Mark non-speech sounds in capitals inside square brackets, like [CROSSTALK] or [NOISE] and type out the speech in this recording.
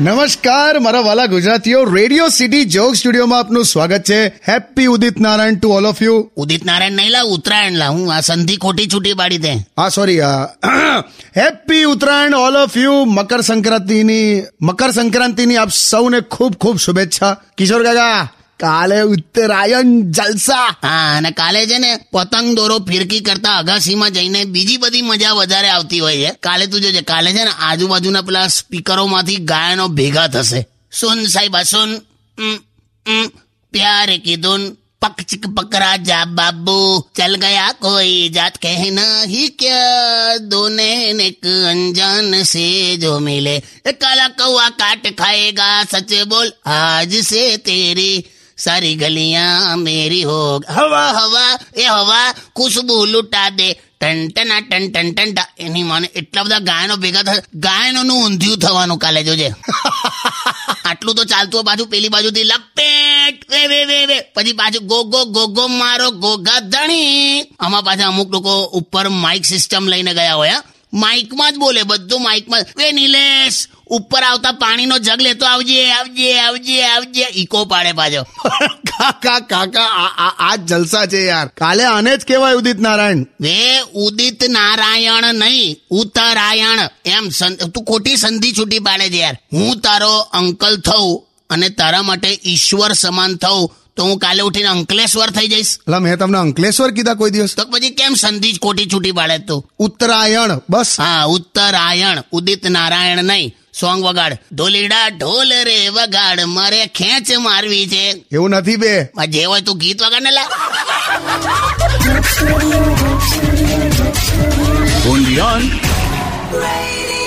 નમસ્કાર મારા વાલા ગુજરાતીઓ રેડિયો સિટી જોક સ્ટુડિયોમાં આપનું સ્વાગત છે. Happy Udit Narayan to all of you Udit Narayan નહીં લા ઉત્તરાયણ લા. હું આ સંધિ ખોટી છૂટી પાડી દે. હા sorry happy Uttarayan all of you Makar સંક્રાંતિની મકર સંક્રાંતિની આપ સૌને ખૂબ ખૂબ શુભેચ્છા. કિશોર કાકા. કાલે ઉત્તરાયણ જલસા હા અને કાલે છે ને પતંગ દોરો ફિરકી કરતા અગાસીમાં જઈને બીજી બધી મજા વધારે આવતી હોય છે કાલે તું જોજે કાલે છે ને આજુબાજુના પેલા સ્પીકરોમાંથી ગાયનો ભેગા થશે સુન સાહેબા સુન ઉમ, ઉમ, પ્યાર કી ધૂન પક ચિક પકરા જા બાબू चल गया कोई जात कहना ही क्या दोने एक अनजान से जो मिले ए काला कौआ काट खाएगा सच बोल आज से तेरी सारी गलियां मेरी हो हवा हवा એ હવા ખુશ્બુ લૂટા દે ટન ટના ટન ટન ટન ટા. એની મને એટલા બધા ગાયનો ભેગા થશે ગાયનોનું ઊંધિયું થવાનું કાલે જોજે આટલું તો ચાલતું હોય પાછું પેલી બાજુથી લપેટ વે વે વે વે પછી પાછું ગો ગો ગો ગો મારો ગોગા ધણી આમાં પાછા અમુક લોકો ઉપર માઇક સિસ્ટમ લઈને ગયા હોય હા. માઇકમાં જ બોલે બધું માઇકમાં વે નિલેશ ઉપર આવતા પાણીનો જગ લેતો આવજે આવજે આવજે આવજે. ઈકો પાડે પાછો. [LAUGHS] કાકા કાકા આ- આ જલસા છે યાર. કાલે આને જ કહેવાય ઉદિત નારાયણ. વે ઉદિત નારાયણ નહીં ઉતરાયણ એમ તું ખોટી સંધિ છૂટી પાડે છે યાર. હું તારો અંકલ થઉં અને તારા માટે ઈશ્વર સમાન થઉં તો હું કાલે ઉઠીને અંકલેશ્વર થઈ જઈશ. એટલે મેં તમને અંકલેશ્વર કીધા કોઈ દિવસ? તો પછી કેમ સંધિ જ ખોટી છૂટી પાડે તું? ઉત્તરાયણ બસ. હા ઉત્તરાયણ. ઉદિત નારાયણ નહીં. સોંગ વગાડ. ઢોલીડા ઢોલ રે વગાડ મારે ખેંચ મારવી છે. એવું નથી બે. જે હોય તું ગીત વગાડ ને લા. Only on Radio